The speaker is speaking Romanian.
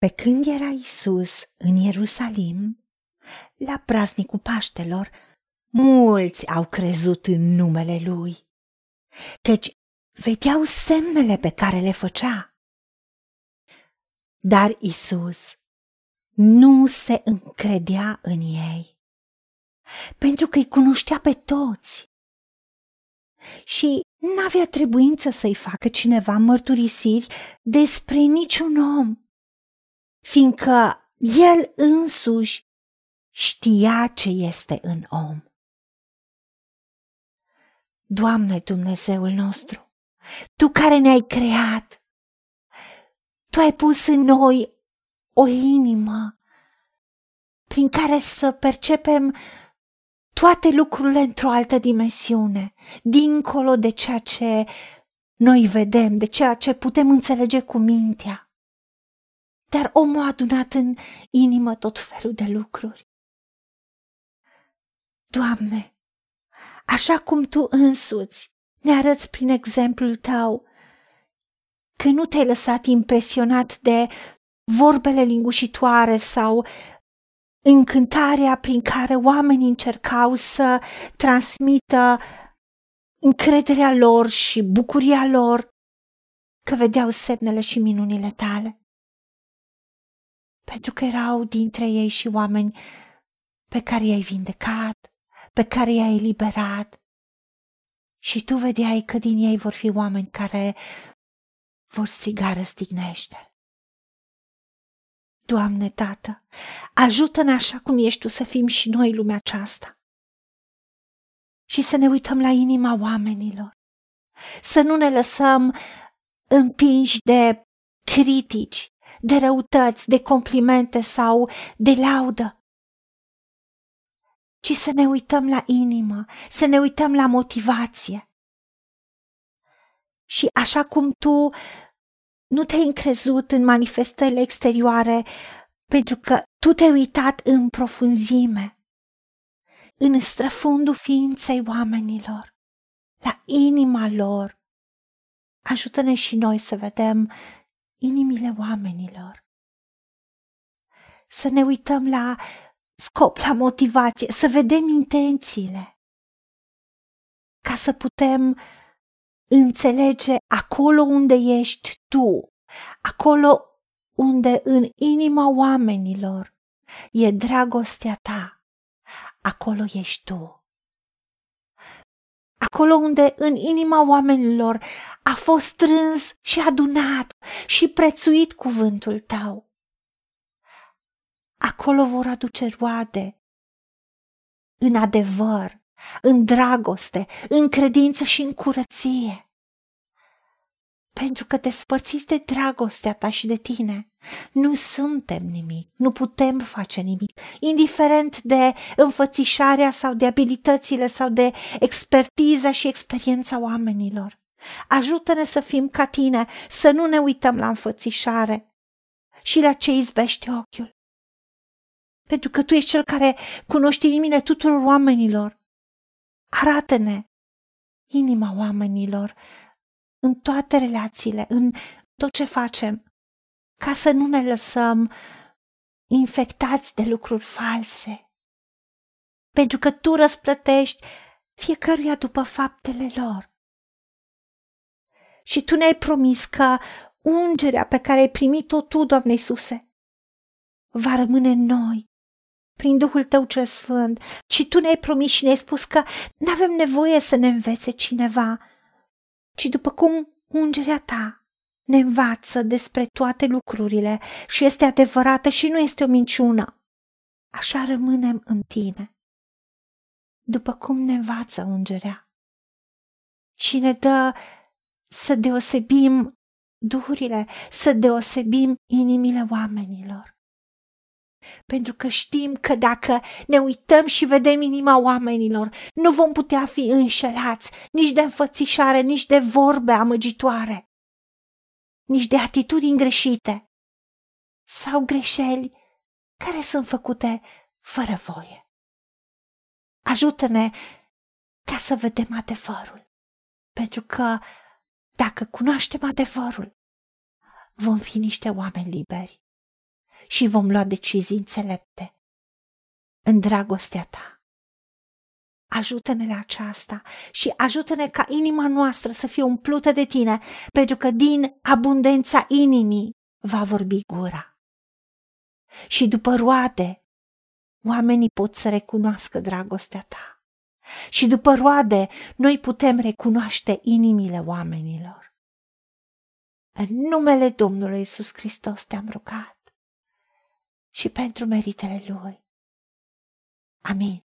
Pe când era Isus în Ierusalim, la praznicul Paștelor, mulți au crezut în numele Lui, căci vedeau semnele pe care le făcea. Dar Isus nu se încredea în ei, pentru că îi cunoștea pe toți și n-avea trebuință să-i facă cineva mărturisiri despre niciun om, fiindcă el însuși știa ce este în om. Doamne Dumnezeul nostru, Tu care ne-ai creat, Tu ai pus în noi o inimă prin care să percepem toate lucrurile într-o altă dimensiune, dincolo de ceea ce noi vedem, de ceea ce putem înțelege cu mintea. Dar omul a adunat în inimă tot felul de lucruri. Doamne, așa cum Tu însuți ne arăți prin exemplul Tău că nu te-ai lăsat impresionat de vorbele lingușitoare sau încântarea prin care oamenii încercau să transmită încrederea lor și bucuria lor că vedeau semnele și minunile tale. Pentru că erau dintre ei și oameni pe care i-ai vindecat, pe care i-ai eliberat. Și tu vedeai că din ei vor fi oameni care vor striga răstignește. Doamne, Tată, ajută-ne așa cum ești Tu să fim și noi lumea aceasta. Și să ne uităm la inima oamenilor. Să nu ne lăsăm împinși de critici, de răutăți, de complimente sau de laudă, ci să ne uităm la inimă, să ne uităm la motivație. Și așa cum tu nu te-ai încrezut în manifestările exterioare pentru că tu te-ai uitat în profunzime, în străfundul ființei oamenilor, la inima lor. Ajută-ne și noi să vedem inimile oamenilor. Să ne uităm la scop, la motivație, să vedem intențiile, ca să putem înțelege acolo unde ești tu, acolo unde în inima oamenilor e dragostea ta, acolo ești tu. Acolo unde în inima oamenilor a fost strâns și adunat și prețuit cuvântul tău. Acolo vor aduce roade în adevăr, în dragoste, în credință și în curăție. Pentru că despărțiți de dragostea ta și de tine, nu suntem nimic, nu putem face nimic, indiferent de înfățișarea sau de abilitățile sau de expertiza și experiența oamenilor. Ajută-ne să fim ca tine, să nu ne uităm la înfățișare și la ce izbește ochiul. Pentru că tu ești cel care cunoști inimile tuturor oamenilor Arată-ne inima oamenilor în toate relațiile, în tot ce facem, ca să nu ne lăsăm infectați de lucruri false. Pentru că tu răsplătești fiecăruia după faptele lor. Și tu ne-ai promis că ungerea pe care ai primit-o tu, Doamne Iisuse, va rămâne în noi prin Duhul Tău cel Sfânt, ci Tu ne-ai promis și ne-ai spus că nu avem nevoie să ne învețe cineva, ci după cum ungerea Ta ne învață despre toate lucrurile și este adevărată și nu este o minciună. Așa rămânem în Tine, după cum ne învață ungerea și ne dă să deosebim duhurile, să deosebim inimile oamenilor. Pentru că știm că dacă ne uităm și vedem inima oamenilor, nu vom putea fi înșelați nici de înfățișare, nici de vorbe amăgitoare, nici de atitudini greșite sau greșeli care sunt făcute fără voie. Ajută-ne ca să vedem adevărul, pentru că dacă cunoaștem adevărul, vom fi niște oameni liberi și vom lua decizii înțelepte în dragostea ta. Ajută-ne la aceasta și ajută-ne ca inima noastră să fie umplută de tine, pentru că din abundența inimii va vorbi gura. Și după roade, oamenii pot să recunoască dragostea ta. Și după roade, noi putem recunoaște inimile oamenilor. În numele Domnului Isus Hristos te-am rugat și pentru meritele Lui. Amin.